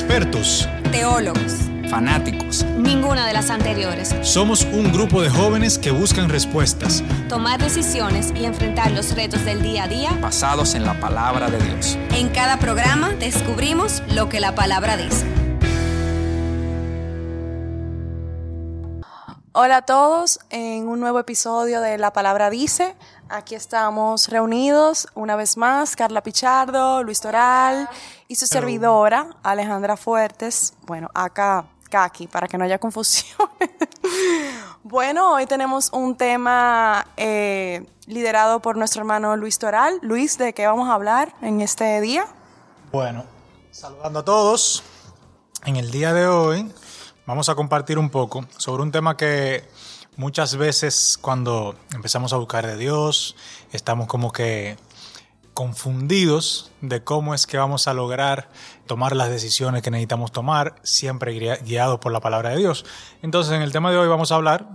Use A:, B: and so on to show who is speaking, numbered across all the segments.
A: expertos,
B: teólogos,
C: fanáticos.
B: Ninguna de las anteriores.
A: Somos un grupo de jóvenes que buscan respuestas,
B: tomar decisiones y enfrentar los retos del día a día
C: basados en la palabra de Dios.
B: En cada programa descubrimos lo que la palabra dice.
D: Hola a todos en un nuevo episodio de La Palabra Dice. Aquí estamos reunidos una vez más, Carla Pichardo, Luis Toral y su servidora, Alejandra Fuertes. Bueno, acá, Kaki, para que no haya confusión. bueno, hoy tenemos un tema eh, liderado por nuestro hermano Luis Toral. Luis, ¿de qué vamos a hablar en este día?
A: Bueno, saludando a todos. En el día de hoy vamos a compartir un poco sobre un tema que muchas veces cuando empezamos a buscar de Dios, estamos como que confundidos de cómo es que vamos a lograr tomar las decisiones que necesitamos tomar, siempre guiados por la palabra de Dios. Entonces, en el tema de hoy vamos a hablar,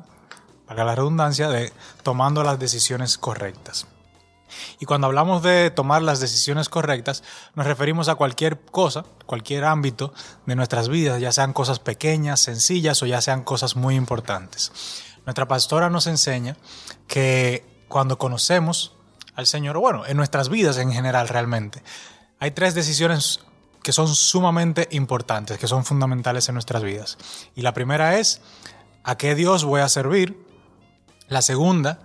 A: para la redundancia, de tomando las decisiones correctas. Y cuando hablamos de tomar las decisiones correctas, nos referimos a cualquier cosa, cualquier ámbito de nuestras vidas, ya sean cosas pequeñas, sencillas o ya sean cosas muy importantes. Nuestra pastora nos enseña que cuando conocemos al Señor, bueno, en nuestras vidas en general realmente, hay tres decisiones que son sumamente importantes, que son fundamentales en nuestras vidas. Y la primera es, ¿a qué Dios voy a servir? La segunda,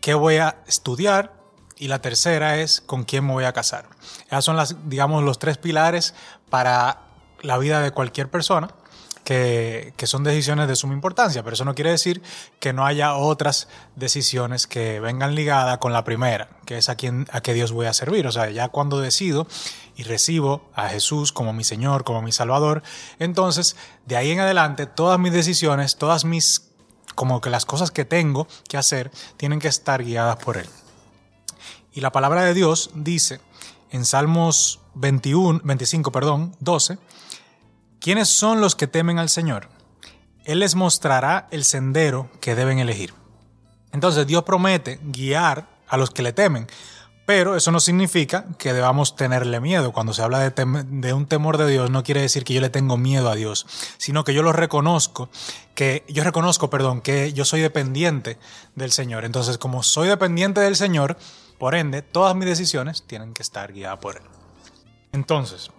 A: ¿qué voy a estudiar? Y la tercera es con quién me voy a casar. Esos son las, digamos, los tres pilares para la vida de cualquier persona, que, que, son decisiones de suma importancia, pero eso no quiere decir que no haya otras decisiones que vengan ligadas con la primera, que es a quién, a qué Dios voy a servir. O sea, ya cuando decido y recibo a Jesús como mi Señor, como mi Salvador, entonces de ahí en adelante todas mis decisiones, todas mis, como que las cosas que tengo que hacer, tienen que estar guiadas por Él. Y la palabra de Dios dice en Salmos 21, 25, perdón, 12, ¿quiénes son los que temen al Señor? Él les mostrará el sendero que deben elegir. Entonces Dios promete guiar a los que le temen, pero eso no significa que debamos tenerle miedo. Cuando se habla de, un temor de Dios, no quiere decir que yo le tengo miedo a Dios, sino que yo lo reconozco, que yo reconozco, perdón, que yo soy dependiente del Señor. Entonces, como soy dependiente del Señor, por ende, todas mis decisiones tienen que estar guiadas por Él. Entonces,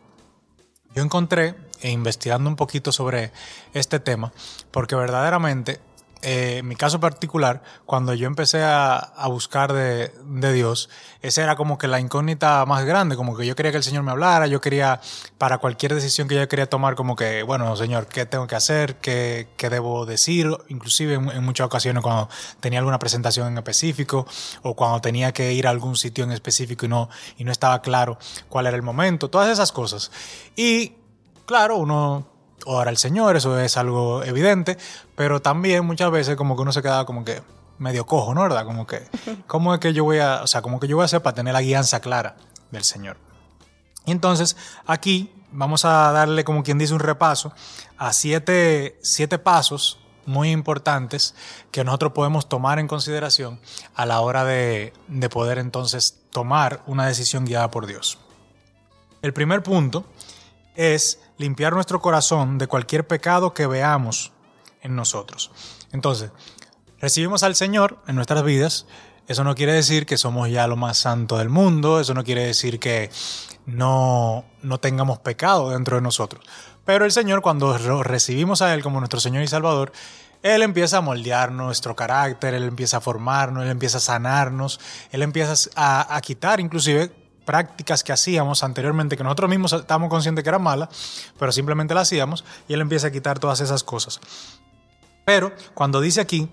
A: yo encontré, e investigando un poquito sobre este tema, porque verdaderamente eh, en mi caso particular, cuando yo empecé a, buscar de, Dios, esa era como que la incógnita más grande, como que yo quería que el Señor me hablara, yo quería, para cualquier decisión que yo quería tomar, como que, bueno, Señor, ¿qué tengo que hacer? ¿Qué, debo decir? Inclusive en, muchas ocasiones cuando tenía alguna presentación en específico o cuando tenía que ir a algún sitio en específico y no, y no estaba claro cuál era el momento, todas esas cosas. Y claro, uno ora al Señor, eso es algo evidente, pero también muchas veces como que uno se queda como que medio cojo, ¿no? ¿Verdad? Como que, ¿cómo es que yo voy a, o sea, como que yo voy a hacer para tener la guianza clara del Señor? Y entonces aquí vamos a darle como quien dice un repaso a siete, siete pasos muy importantes que nosotros podemos tomar en consideración a la hora de, de poder entonces tomar una decisión guiada por Dios. El primer punto es limpiar nuestro corazón de cualquier pecado que veamos en nosotros. Entonces, recibimos al Señor en nuestras vidas. Eso no quiere decir que somos ya lo más santo del mundo, eso no quiere decir que no, no tengamos pecado dentro de nosotros. Pero el Señor, cuando recibimos a Él como nuestro Señor y Salvador, Él empieza a moldear nuestro carácter, Él empieza a formarnos, Él empieza a sanarnos, Él empieza a, a quitar inclusive prácticas que hacíamos anteriormente, que nosotros mismos estábamos conscientes que eran malas, pero simplemente las hacíamos, y Él empieza a quitar todas esas cosas. Pero cuando dice aquí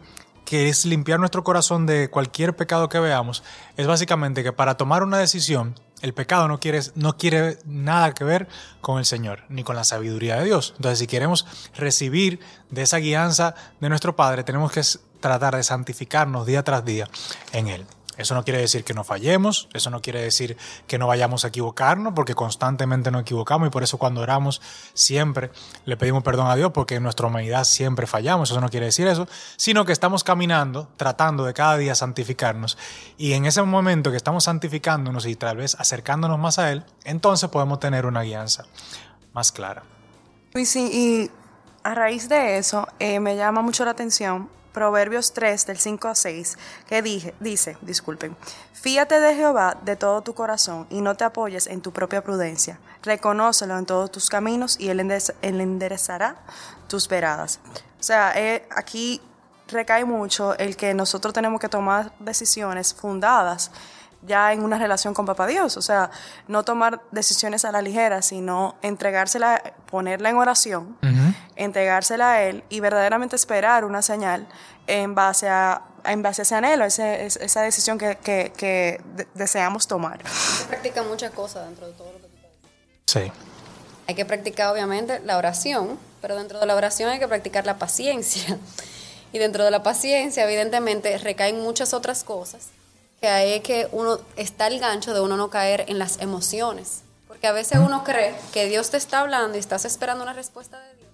A: que es limpiar nuestro corazón de cualquier pecado que veamos, es básicamente que para tomar una decisión, el pecado no quiere, no quiere nada que ver con el Señor, ni con la sabiduría de Dios. Entonces, si queremos recibir de esa guianza de nuestro Padre, tenemos que tratar de santificarnos día tras día en Él. Eso no quiere decir que no fallemos, eso no quiere decir que no vayamos a equivocarnos, porque constantemente nos equivocamos y por eso cuando oramos siempre le pedimos perdón a Dios, porque en nuestra humanidad siempre fallamos, eso no quiere decir eso, sino que estamos caminando, tratando de cada día santificarnos y en ese momento que estamos santificándonos y tal vez acercándonos más a Él, entonces podemos tener una guianza más clara.
D: Sí, y a raíz de eso, eh, me llama mucho la atención Proverbios 3, del 5 a 6, que dije, dice, disculpen, fíate de Jehová de todo tu corazón y no te apoyes en tu propia prudencia. Reconócelo en todos tus caminos y él, endere- él enderezará tus veradas. O sea, eh, aquí recae mucho el que nosotros tenemos que tomar decisiones fundadas ya en una relación con Papá Dios. O sea, no tomar decisiones a la ligera, sino entregársela, ponerla en oración, entregársela a Él y verdaderamente esperar una señal en base a, en base a ese anhelo, ese- es- esa decisión que, que- que de- deseamos tomar.
E: Se practica muchas cosas dentro de todo lo que tú.
A: Sí.
E: Hay que practicar obviamente la oración, pero dentro de la oración hay que practicar la paciencia. Y dentro de la paciencia, evidentemente, recaen muchas otras cosas, que ahí es que uno está el gancho de uno no caer en las emociones. Porque a veces uno cree que Dios te está hablando y estás esperando una respuesta de Dios.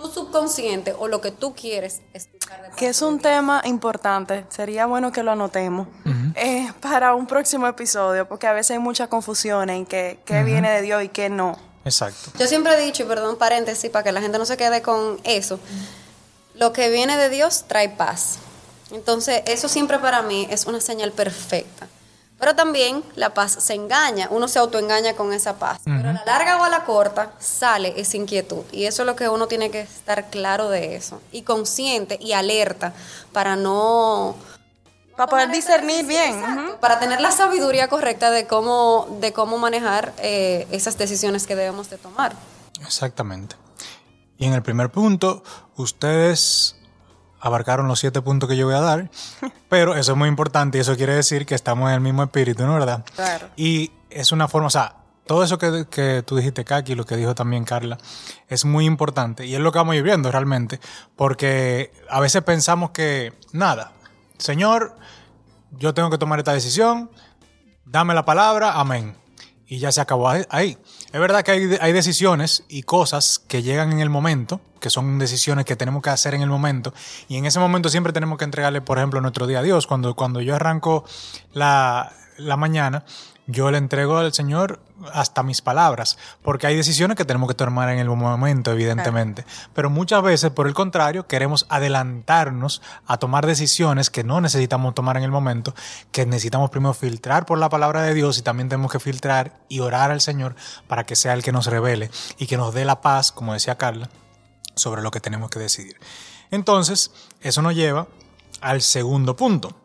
E: Tu subconsciente o lo que tú quieres escuchar de
D: Que es un tema importante, sería bueno que lo anotemos eh, para un próximo episodio, porque a veces hay mucha confusión en qué qué viene de Dios y qué no.
A: Exacto.
E: Yo siempre he dicho, y perdón, paréntesis, para que la gente no se quede con eso, lo que viene de Dios trae paz. Entonces, eso siempre para mí es una señal perfecta. Pero también la paz se engaña, uno se autoengaña con esa paz. Pero a la larga o a la corta sale esa inquietud. Y eso es lo que uno tiene que estar claro de eso. Y consciente y alerta para no...
D: Para poder discernir bien.
E: exacto, Para tener la sabiduría correcta de cómo, de cómo manejar eh, esas decisiones que debemos de tomar.
A: Exactamente. Y en el primer punto, ustedes abarcaron los siete puntos que yo voy a dar, pero eso es muy importante y eso quiere decir que estamos en el mismo espíritu, ¿no verdad?
D: Claro.
A: Y es una forma, o sea, todo eso que, que tú dijiste, Kaki, lo que dijo también Carla, es muy importante y es lo que vamos a ir viendo realmente, porque a veces pensamos que, nada, Señor, yo tengo que tomar esta decisión, dame la palabra, amén. Y ya se acabó ahí. Es verdad que hay, hay decisiones y cosas que llegan en el momento, que son decisiones que tenemos que hacer en el momento, y en ese momento siempre tenemos que entregarle, por ejemplo, nuestro día a Dios. Cuando, cuando yo arranco la, la mañana, yo le entrego al Señor hasta mis palabras, porque hay decisiones que tenemos que tomar en el momento, evidentemente. Pero muchas veces, por el contrario, queremos adelantarnos a tomar decisiones que no necesitamos tomar en el momento, que necesitamos primero filtrar por la palabra de Dios y también tenemos que filtrar y orar al Señor para que sea el que nos revele y que nos dé la paz, como decía Carla, sobre lo que tenemos que decidir. Entonces, eso nos lleva al segundo punto.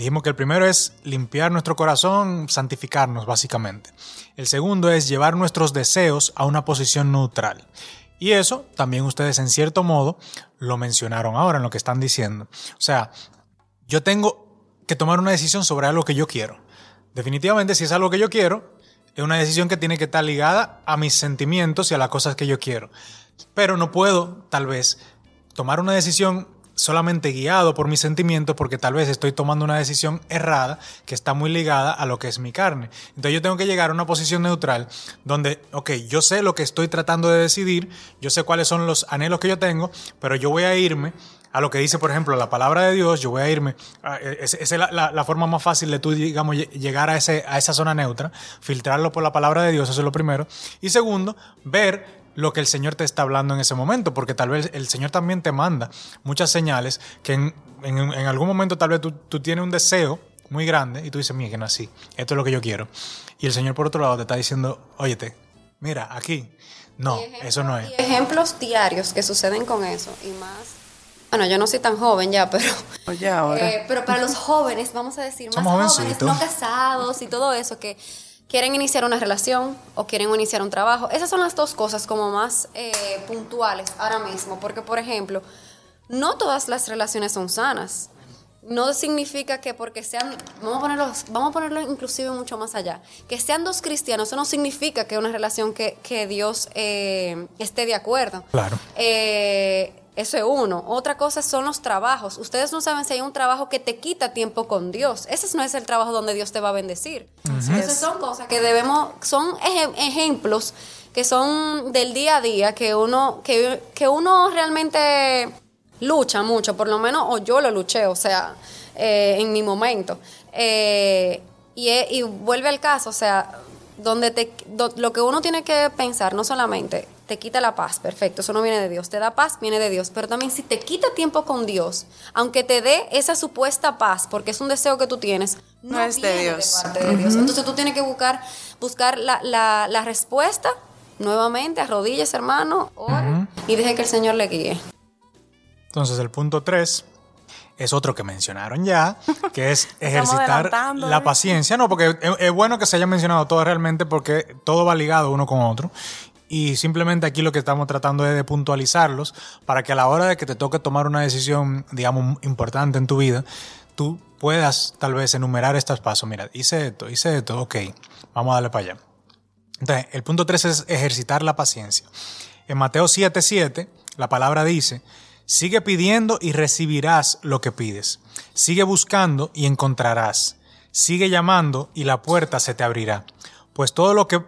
A: Dijimos que el primero es limpiar nuestro corazón, santificarnos básicamente. El segundo es llevar nuestros deseos a una posición neutral. Y eso también ustedes en cierto modo lo mencionaron ahora en lo que están diciendo. O sea, yo tengo que tomar una decisión sobre algo que yo quiero. Definitivamente, si es algo que yo quiero, es una decisión que tiene que estar ligada a mis sentimientos y a las cosas que yo quiero. Pero no puedo, tal vez, tomar una decisión solamente guiado por mis sentimientos porque tal vez estoy tomando una decisión errada que está muy ligada a lo que es mi carne. Entonces yo tengo que llegar a una posición neutral donde, ok, yo sé lo que estoy tratando de decidir, yo sé cuáles son los anhelos que yo tengo, pero yo voy a irme a lo que dice, por ejemplo, la palabra de Dios, yo voy a irme, es- esa es la, la- forma más fácil de tú, digamos, lle- llegar a, ese, a esa zona neutra, filtrarlo por la palabra de Dios, eso es lo primero. Y segundo, ver lo que el Señor te está hablando en ese momento, porque tal vez el Señor también te manda muchas señales que en, en- en algún momento tal vez tú, tú tienes un deseo muy grande y tú dices, mira, que no así, esto es lo que yo quiero. Y el Señor por otro lado te está diciendo, óyete, mira, aquí, no,
E: Y ejemplos-
A: eso no es.
E: Y ejemplos diarios que suceden con eso y más. Bueno, yo no soy tan joven ya, pero
D: Oye, ahora.
E: Eh, pero para los jóvenes, vamos a decir, más
A: Somos
E: jóvenes,
A: jovencitos.
E: no casados y todo eso, que quieren iniciar una relación o quieren iniciar un trabajo. Esas son las dos cosas como más eh, puntuales ahora mismo, porque por ejemplo, no todas las relaciones son sanas. No significa que porque sean, vamos a ponerlo, vamos a ponerlo inclusive mucho más allá, que sean dos cristianos, eso no significa que una relación que, que Dios eh, esté de acuerdo.
A: Claro.
E: Eh, eso es uno. Otra cosa son los trabajos. Ustedes no saben si hay un trabajo que te quita tiempo con Dios. Ese no es el trabajo donde Dios te va a bendecir. Esas son cosas que debemos, son ejem- ejemplos que son del día a día, que uno, que, que uno realmente lucha mucho, por lo menos, o yo lo luché, o sea, eh, en mi momento. Eh, y, y vuelve al caso, o sea, donde te, do- lo que uno tiene que pensar, no solamente te quita la paz, perfecto, eso no viene de Dios. Te da paz, viene de Dios. Pero también si te quita tiempo con Dios, aunque te dé esa supuesta paz, porque es un deseo que tú tienes, no,
D: No es de Dios.
E: parte de Dios. Entonces tú tienes que buscar, buscar la, la- la respuesta nuevamente, arrodillas, hermano, ora, y deje que el Señor le guíe.
A: Entonces el punto 3 es otro que mencionaron ya, que es ejercitar la
D: ¿eh?
A: paciencia. No, porque es, es bueno que se haya mencionado todo realmente porque todo va ligado uno con otro. Y simplemente aquí lo que estamos tratando es de puntualizarlos para que a la hora de que te toque tomar una decisión, digamos, importante en tu vida, tú puedas tal vez enumerar estos pasos. Mira, hice esto, hice esto, ok, vamos a darle para allá. Entonces, el punto 3 es ejercitar la paciencia. En Mateo 7:7, la palabra dice, sigue pidiendo y recibirás lo que pides. Sigue buscando y encontrarás. Sigue llamando y la puerta se te abrirá. Pues todo lo que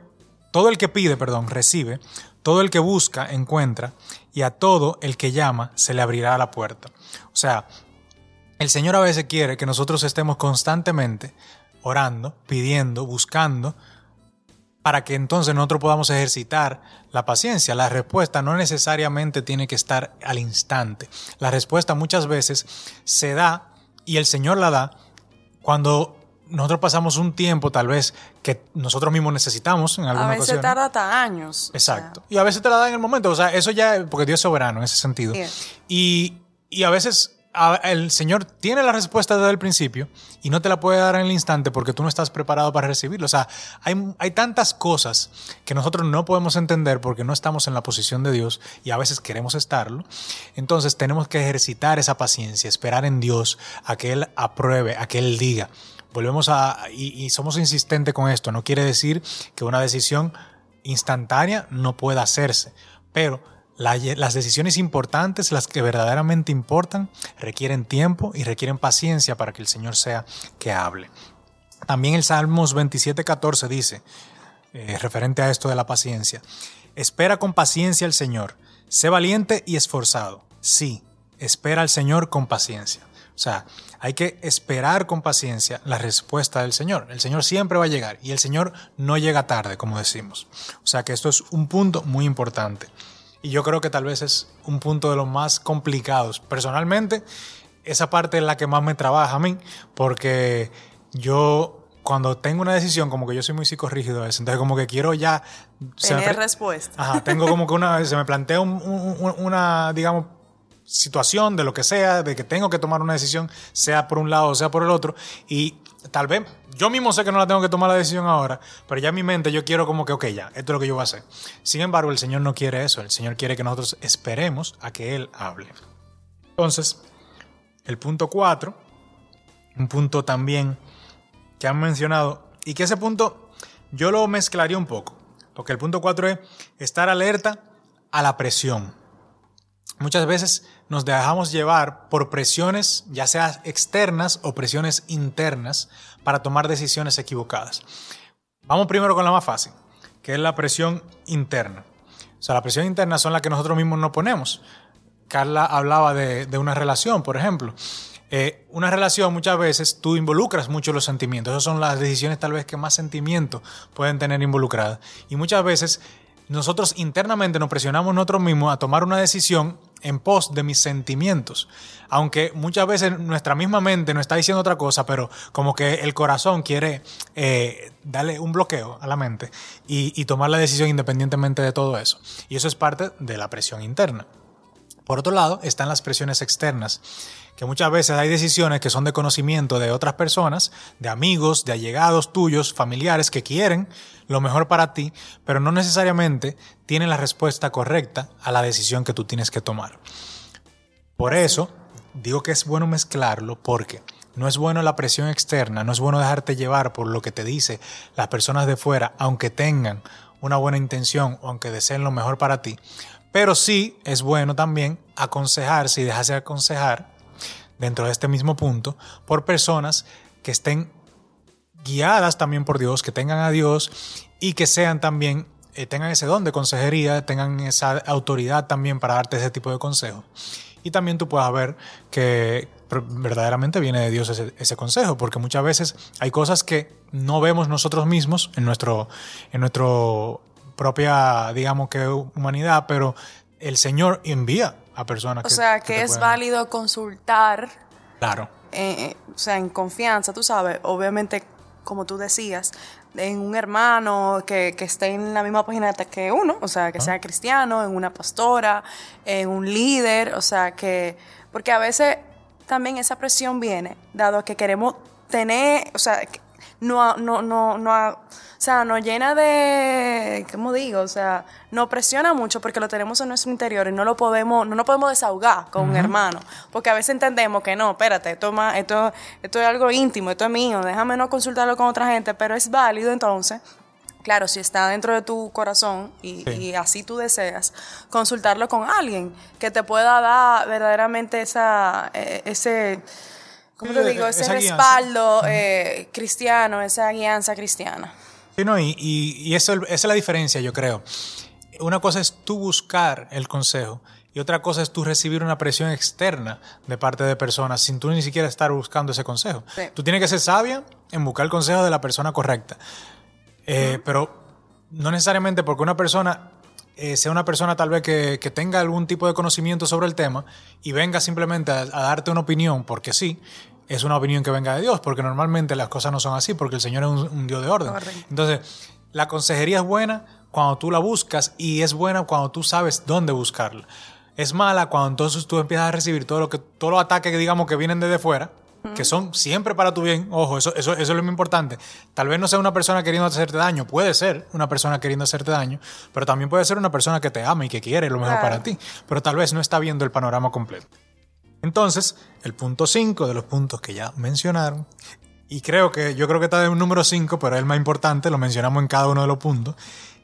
A: todo el que pide, perdón, recibe, todo el que busca encuentra y a todo el que llama se le abrirá la puerta. O sea, el Señor a veces quiere que nosotros estemos constantemente orando, pidiendo, buscando, para que entonces nosotros podamos ejercitar la paciencia. La respuesta no necesariamente tiene que estar al instante. La respuesta muchas veces se da y el Señor la da cuando nosotros pasamos un tiempo tal vez que nosotros mismos necesitamos en
D: A
A: alguna
D: veces
A: ocasión.
D: tarda hasta años. o sea,
A: Exacto. Y a veces te la dan en el momento. O sea, eso ya, porque Dios es soberano en ese sentido.
D: Bien.
A: Y, y a veces a- el Señor tiene la respuesta desde el principio y no te la puede dar en el instante porque tú no estás preparado para recibirlo. O sea, hay, hay tantas cosas que nosotros no podemos entender porque no estamos en la posición de Dios y a veces queremos estarlo. Entonces tenemos que ejercitar esa paciencia, esperar en Dios a que Él apruebe, a que Él diga. Volvemos a, y, somos insistentes con esto. No quiere decir que una decisión instantánea no pueda hacerse, pero la- las decisiones importantes, las que verdaderamente importan, requieren tiempo y requieren paciencia para que el Señor sea que hable. También el Salmos 27:14 dice, eh, referente a esto de la paciencia, espera con paciencia al Señor, sé valiente y esforzado. Sí, espera al Señor con paciencia. O sea, hay que esperar con paciencia la respuesta del Señor. El Señor siempre va a llegar y el Señor no llega tarde, como decimos. O sea que esto es un punto muy importante. Y yo creo que tal vez es un punto de los más complicados. Personalmente, esa parte es la que más me trabaja a mí, porque yo cuando tengo una decisión, como que yo soy muy psicorrígido a veces, entonces como que quiero ya...
D: Tener respuesta.
A: Ajá, tengo como que una, se me plantea un- un- un- una, digamos, situación de lo que sea, de que tengo que tomar una decisión, sea por un lado o sea por el otro, y tal vez yo mismo sé que no la tengo que tomar la decisión ahora, pero ya en mi mente yo quiero como que, ok, ya, esto es lo que yo voy a hacer. Sin embargo, el Señor no quiere eso, el Señor quiere que nosotros esperemos a que Él hable. Entonces, el punto 4, un punto también que han mencionado, y que ese punto yo lo mezclaría un poco, porque el punto 4 es estar alerta a la presión. Muchas veces nos dejamos llevar por presiones, ya sea externas o presiones internas, para tomar decisiones equivocadas. Vamos primero con la más fácil, que es la presión interna. O sea, la presión interna son las que nosotros mismos nos ponemos. Carla hablaba de, de una relación, por ejemplo. Eh, una relación muchas veces tú involucras mucho los sentimientos. Esas son las decisiones tal vez que más sentimientos pueden tener involucradas. Y muchas veces nosotros internamente nos presionamos nosotros mismos a tomar una decisión en pos de mis sentimientos. Aunque muchas veces nuestra misma mente nos está diciendo otra cosa, pero como que el corazón quiere eh, darle un bloqueo a la mente y, y tomar la decisión independientemente de todo eso. Y eso es parte de la presión interna. Por otro lado, están las presiones externas, que muchas veces hay decisiones que son de conocimiento de otras personas, de amigos, de allegados tuyos, familiares que quieren lo mejor para ti, pero no necesariamente tienen la respuesta correcta a la decisión que tú tienes que tomar. Por eso, digo que es bueno mezclarlo porque no es bueno la presión externa, no es bueno dejarte llevar por lo que te dice las personas de fuera, aunque tengan una buena intención o aunque deseen lo mejor para ti. Pero sí es bueno también aconsejarse y dejarse aconsejar dentro de este mismo punto por personas que estén guiadas también por Dios, que tengan a Dios y que sean también, eh, tengan ese don de consejería, tengan esa autoridad también para darte ese tipo de consejo. Y también tú puedas ver que verdaderamente viene de Dios ese, ese consejo, porque muchas veces hay cosas que no vemos nosotros mismos en nuestro, en nuestro propia, digamos que humanidad, pero el Señor envía a personas
D: O
A: que
D: sea,
A: que
D: es válido consultar,
A: Claro.
D: eh, eh, o sea, en confianza, tú sabes, obviamente, como tú decías, en un hermano que, que esté en la misma página que uno, o sea, que sea cristiano, en una pastora, en un líder, o sea, que, porque a veces también esa presión viene, dado que queremos tener, o sea, no, no, no, no, o sea, nos llena de, ¿cómo digo? O sea, nos presiona mucho porque lo tenemos en nuestro interior y no lo podemos, no nos podemos desahogar con un hermano, porque a veces entendemos que no, espérate, esto más- esto, esto es algo íntimo, esto es mío, déjame no consultarlo con otra gente, pero es válido entonces. Claro, si está dentro de tu corazón y,
A: Sí.
D: y así tú deseas, consultarlo con alguien que te pueda dar verdaderamente esa, eh, ese, ¿cómo
A: Sí,
D: te digo?
A: eh,
D: Ese respaldo eh, cristiano, esa guianza cristiana.
A: Sí, no, y, y- y eso, esa es la diferencia, yo creo. Una cosa es tú buscar el consejo y otra cosa es tú recibir una presión externa de parte de personas sin tú ni siquiera estar buscando ese consejo.
D: Sí.
A: Tú tienes que ser sabia en buscar el consejo de la persona correcta. Eh, Pero no necesariamente porque una persona eh, sea una persona tal vez que, que tenga algún tipo de conocimiento sobre el tema y venga simplemente a, a darte una opinión porque sí, es una opinión que venga de Dios, porque normalmente las cosas no son así, porque el Señor es un, un Dios de orden.
D: Orden.
A: Entonces, la consejería es buena cuando tú la buscas y es buena cuando tú sabes dónde buscarla. Es mala cuando entonces tú empiezas a recibir todo lo que, todos los ataques que digamos que vienen desde fuera, que son siempre para tu bien. Ojo, eso, eso, eso es lo más importante. Tal vez no sea una persona queriendo hacerte daño, puede ser una persona queriendo hacerte daño, pero también puede ser una persona que te ama y que quiere lo mejor
D: Claro.
A: para ti, pero tal vez no está viendo el panorama completo. Entonces, el punto 5 de los puntos que ya mencionaron, y creo que yo creo que está en un número 5, pero es el más importante, lo mencionamos en cada uno de los puntos,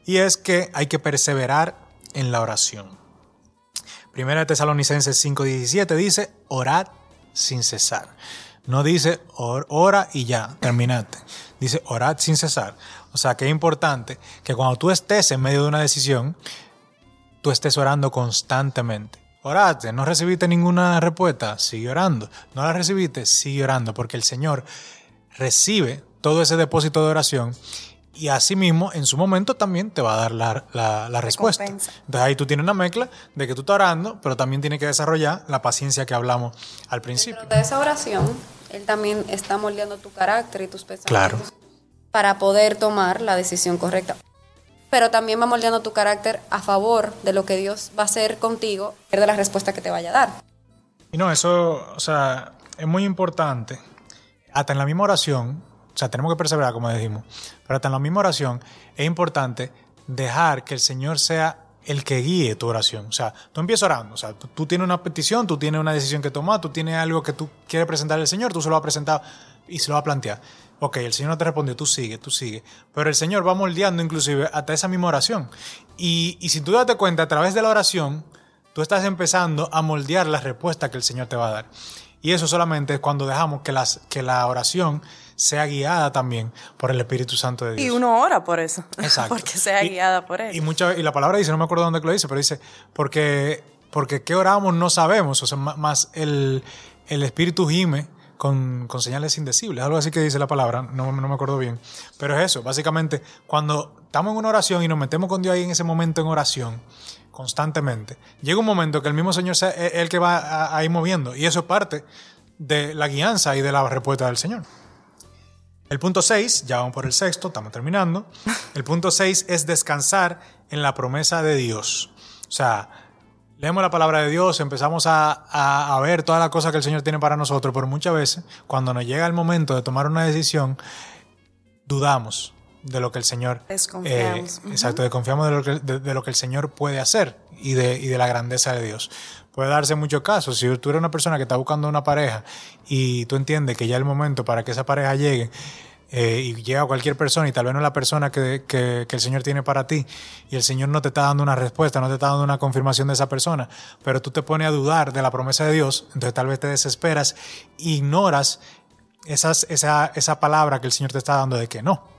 A: y es que hay que perseverar en la oración. Primera de Tesalonicenses 5:17 dice, orad sin cesar. No dice or- ora y ya, terminaste. Dice orad sin cesar. O sea que es importante que cuando tú estés en medio de una decisión, tú estés orando constantemente. Oraste, no recibiste ninguna respuesta, sigue orando. No la recibiste, sigue orando, porque el Señor recibe todo ese depósito de oración y asimismo en su momento también te va a dar la, la- la respuesta.
D: Recompensa.
A: Entonces ahí tú tienes una mezcla de que tú estás orando, pero también tienes que desarrollar la paciencia que hablamos al principio.
E: Dentro de esa oración, Él también está moldeando tu carácter y tus
A: Claro.
E: pensamientos para poder tomar la decisión correcta. Pero también va moldeando tu carácter a favor de lo que Dios va a hacer contigo, de la respuesta que te vaya a dar.
A: Y no, eso, o sea, es muy importante. Hasta en la misma oración, o sea, tenemos que perseverar, como dijimos, pero hasta en la misma oración es importante dejar que el Señor sea el que guíe tu oración. O sea, tú empiezas orando, o sea, tú, tú tienes una petición, tú tienes una decisión que tomar, tú tienes algo que tú quieres presentar al Señor, tú se lo vas a presentar y se lo vas a plantear. Ok, el Señor no te respondió, tú sigue, tú sigue. Pero el Señor va moldeando inclusive hasta esa misma oración. Y, y si tú date cuenta, a través de la oración, tú estás empezando a moldear la respuesta que el Señor te va a dar. Y eso solamente es cuando dejamos que, las, que la oración sea guiada también por el Espíritu Santo de Dios.
D: Y uno ora por eso.
A: Exacto.
D: Porque sea
A: Y-
D: guiada por él.
A: Y, mucha, y la palabra dice, no me acuerdo dónde lo dice, pero dice, porque, porque qué oramos no sabemos, o sea, más el, el Espíritu gime con, señales indecibles, algo así que dice la palabra, no, me acuerdo bien. Pero es eso, básicamente, cuando estamos en una oración y nos metemos con Dios ahí en ese momento en oración, constantemente, llega un momento que el mismo Señor es el que va a, a ir moviendo, y eso es parte de la guianza y de la respuesta del Señor. El punto 6, ya vamos por el sexto, estamos terminando. El punto 6 es descansar en la promesa de Dios. O sea, leemos la palabra de Dios, empezamos a, a- a ver todas las cosas que el Señor tiene para nosotros, pero muchas veces, cuando nos llega el momento de tomar una decisión, dudamos de lo que el Señor...
D: Desconfiamos.
A: eh, Exacto, desconfiamos de lo, que, de- de lo que el Señor puede hacer y de, y de la grandeza de Dios. Puede darse muchos casos. Si tú eres una persona que está buscando una pareja y tú entiendes que ya es el momento para que esa pareja llegue eh, y llega cualquier persona y tal vez no es la persona que, el Señor tiene para ti y el Señor no te está dando una respuesta, no te está dando una confirmación de esa persona, pero tú te pones a dudar de la promesa de Dios, entonces tal vez te desesperas, ignoras esas, esa, esa palabra que el Señor te está dando de que no.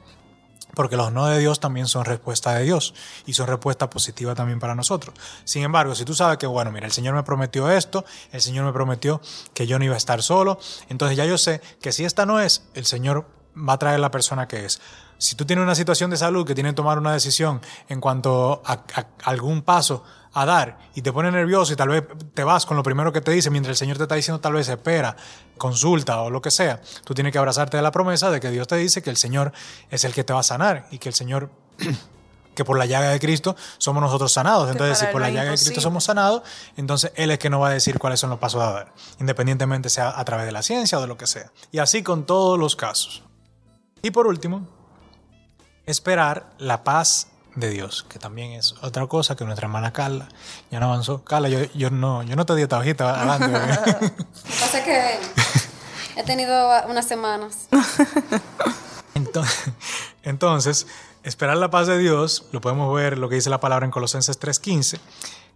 A: Porque los no de Dios también son respuesta de Dios y son respuesta positiva también para nosotros. Sin embargo, si tú sabes que, bueno, mira, el Señor me prometió esto, el Señor me prometió que yo no iba a estar solo, entonces ya yo sé que si esta no es, el Señor va a traer la persona que es. si tú tienes una situación de salud que tienes que tomar una decisión en cuanto a, a algún paso a dar y te pone nervioso y tal vez te vas con lo primero que te dice mientras el Señor te está diciendo tal vez espera, consulta o lo que sea, tú tienes que abrazarte de la promesa de que Dios te dice que el Señor es el que te va a sanar y que el Señor que por la llaga de Cristo somos nosotros sanados. Entonces, si por la llaga de Cristo somos sanados, entonces Él es que nos va a decir cuáles son los pasos a dar, independientemente sea a través de la ciencia o de lo que sea. Y así con todos los casos. Y por último, esperar la paz de Dios, que también es otra cosa que nuestra hermana Carla ya no avanzó. Carla, yo, yo no, yo no te di esta hojita adelante. bebé.
E: Pasa que he tenido unas semanas.
A: Entonces, entonces, esperar la paz de Dios, lo podemos ver lo que dice la palabra en Colosenses 3:15,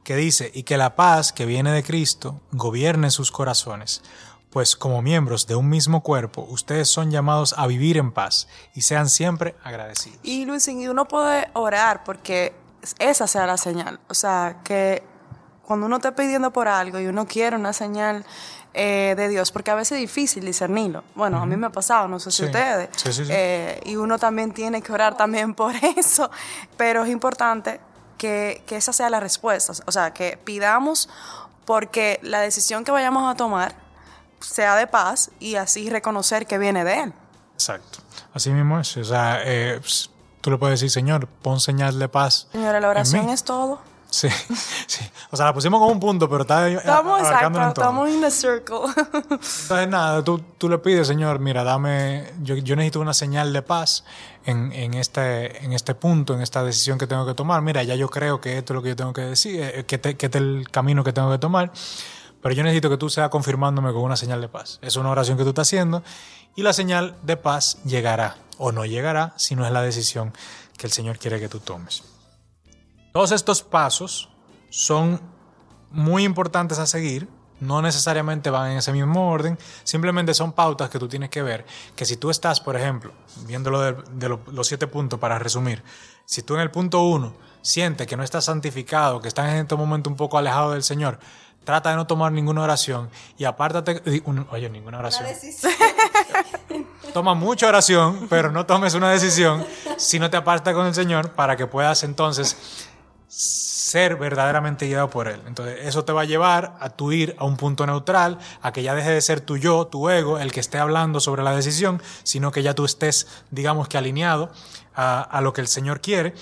A: que dice, y que la paz que viene de Cristo gobierne sus corazones, pues como miembros de un mismo cuerpo, ustedes son llamados a vivir en paz y sean siempre agradecidos.
D: Y Luis, y uno puede orar porque esa sea la señal. O sea, que cuando uno está pidiendo por algo y uno quiere una señal eh, de Dios, porque a veces es difícil discernirlo. Bueno, a mí me ha pasado, no sé si
A: Sí.
D: ustedes.
A: Sí, sí, sí.
D: Eh, y uno también tiene que orar también por eso. Pero es importante que, que esa sea la respuesta. O sea, que pidamos porque la decisión que vayamos a tomar sea de paz y así reconocer que viene de Él.
A: Exacto. Así mismo es. O sea, eh, pues, tú le puedes decir, Señor, pon señal de paz.
D: Señora, la
A: en
D: oración
A: mí".
D: es todo.
A: Sí, sí. O sea, la pusimos como un punto, pero está
D: Estamos exacto,
A: en
D: estamos in the circle.
A: Entonces, nada, tú, tú le pides, Señor, mira, dame, yo, yo necesito una señal de paz en, en, este, en este punto, en esta decisión que tengo que tomar. Mira, ya yo creo que esto es lo que yo tengo que decir, eh, que, te- que este es el camino que tengo que tomar, pero yo necesito que tú seas confirmándome con una señal de paz. Es una oración que tú estás haciendo y la señal de paz llegará o no llegará si no es la decisión que el Señor quiere que tú tomes. Todos estos pasos son muy importantes a seguir, no necesariamente van en ese mismo orden, simplemente son pautas que tú tienes que ver, que si tú estás, por ejemplo, viéndolo de, de lo- los siete puntos para resumir, si tú en el punto uno sientes que no estás santificado, que estás en este momento un poco alejado del Señor, trata de no tomar ninguna oración y apártate, un- oye, ninguna oración. Toma mucha oración, pero no tomes una decisión si no te apartas con el Señor para que puedas entonces ser verdaderamente guiado por Él. Entonces, eso te va a llevar a tu ir a un punto neutral, a que ya deje de ser tu yo, tu ego, el que esté hablando sobre la decisión, sino que ya tú estés, digamos que alineado a, a lo que el Señor quiere.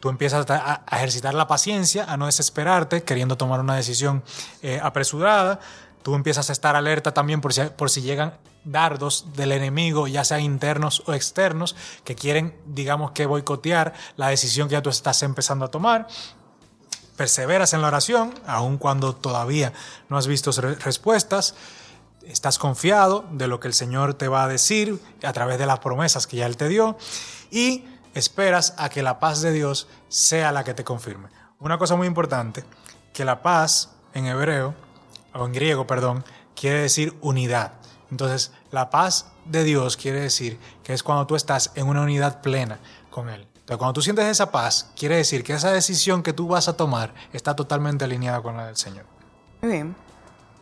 A: Tú empiezas a, ejercitar la paciencia, a no desesperarte, queriendo tomar una decisión eh, apresurada. Tú empiezas a estar alerta también por si, llegan dardos del enemigo, ya sea internos o externos, que quieren, digamos que boicotear la decisión que ya tú estás empezando a tomar. Perseveras en la oración, aun cuando todavía no has visto re- respuestas. Estás confiado de lo que el Señor te va a decir a través de las promesas que ya Él te dio. Y esperas a que la paz de Dios sea la que te confirme. Una cosa muy importante, que la paz en hebreo, o en griego, perdón, quiere decir unidad. Entonces, la paz de Dios quiere decir que es cuando tú estás en una unidad plena con Él. Entonces, cuando tú sientes esa paz, quiere decir que esa decisión que tú vas a tomar está totalmente alineada con la del Señor.
D: Muy bien.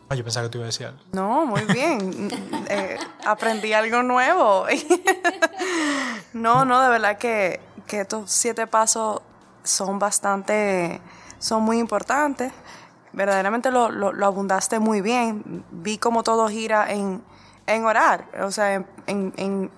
A: Ah, yo pensaba que tú ibas a decir algo.
D: No, muy bien. Eh, aprendí algo nuevo. no, no, de verdad que, que estos siete pasos son bastante, son muy importantes. Verdaderamente lo, lo, lo abundaste muy bien. Vi cómo todo gira en, en orar, o sea, en, en, en-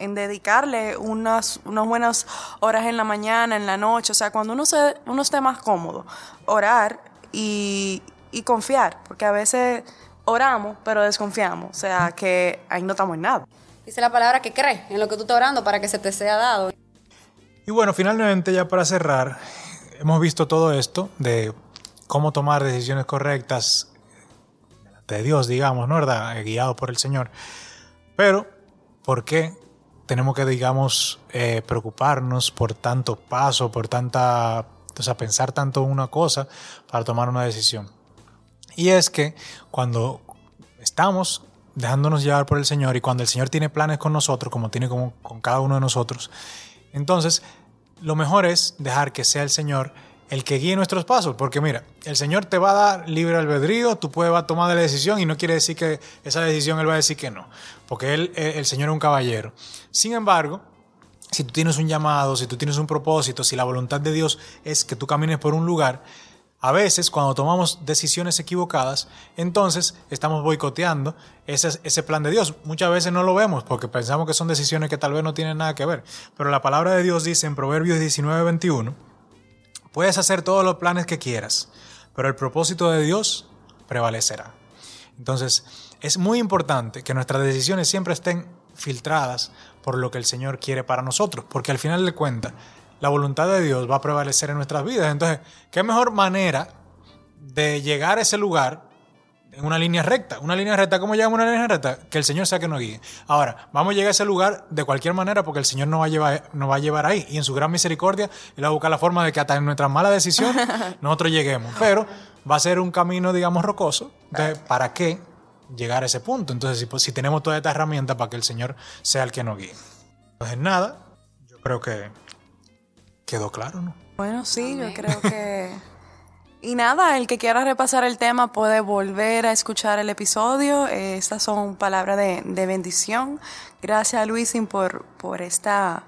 D: en dedicarle unas, unas buenas horas en la mañana, en la noche, o sea, cuando uno, se, uno esté más cómodo, orar y, y confiar, porque a veces oramos, pero desconfiamos, o sea, que ahí no estamos en nada.
E: Dice la palabra que cree en lo que tú estás orando para que se te sea dado.
A: Y bueno, finalmente ya para cerrar, hemos visto todo esto de cómo tomar decisiones correctas de Dios, digamos, ¿no? ¿Verdad? Guiado por el Señor. Pero, ¿por qué tenemos que, digamos, eh, preocuparnos por tanto paso, por tanta, o sea, pensar tanto una cosa para tomar una decisión? Y es que cuando estamos dejándonos llevar por el Señor y cuando el Señor tiene planes con nosotros, como tiene con, con cada uno de nosotros, entonces lo mejor es dejar que sea el Señor el que guíe nuestros pasos, porque mira, el Señor te va a dar libre albedrío, tú puedes tomar la decisión y no quiere decir que esa decisión Él va a decir que no, porque él, el Señor es un caballero. Sin embargo, si tú tienes un llamado, si tú tienes un propósito, si la voluntad de Dios es que tú camines por un lugar, a veces cuando tomamos decisiones equivocadas, entonces estamos boicoteando ese, plan de Dios. Muchas veces no lo vemos porque pensamos que son decisiones que tal vez no tienen nada que ver. Pero la palabra de Dios dice en Proverbios 19, 21, puedes hacer todos los planes que quieras, pero el propósito de Dios prevalecerá. Entonces, es muy importante que nuestras decisiones siempre estén filtradas por lo que el Señor quiere para nosotros, porque al final de cuentas, la voluntad de Dios va a prevalecer en nuestras vidas. Entonces, ¿qué mejor manera de llegar a ese lugar en una línea recta? Una línea recta, ¿cómo llegamos a una línea recta? Que el Señor sea que nos guíe. Ahora, vamos a llegar a ese lugar de cualquier manera porque el Señor nos va a llevar, nos va a llevar ahí. Y en su gran misericordia, Él va a buscar la forma de que hasta en nuestras malas decisiones nosotros lleguemos. Pero va a ser un camino, digamos, rocoso. De, ¿Para qué llegar a ese punto? Entonces, si, pues, si tenemos toda esta herramienta para que el Señor sea el que nos guíe. Entonces, nada, yo creo que quedó claro, ¿no?
D: Bueno, sí, yo creo que... Y nada, el que quiera repasar el tema puede volver a escuchar el episodio. Estas son palabras de, de bendición. Gracias a Luisin por, por, esta,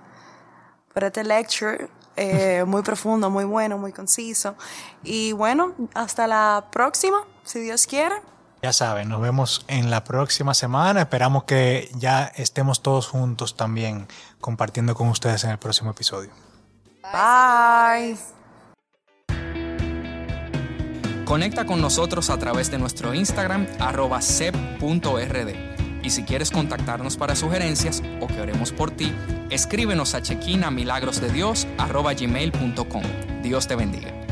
D: por este lecture. Eh, muy profundo, muy bueno, muy conciso. Y bueno, hasta la próxima, si Dios quiere.
A: Ya saben, nos vemos en la próxima semana. Esperamos que ya estemos todos juntos también compartiendo con ustedes en el próximo episodio.
D: Bye.
C: Conecta con nosotros a través de nuestro Instagram arroba sep.rd. Y si quieres contactarnos para sugerencias o que oremos por ti, escríbenos a chequina milagrosdedios arroba gmail.com. Dios te bendiga.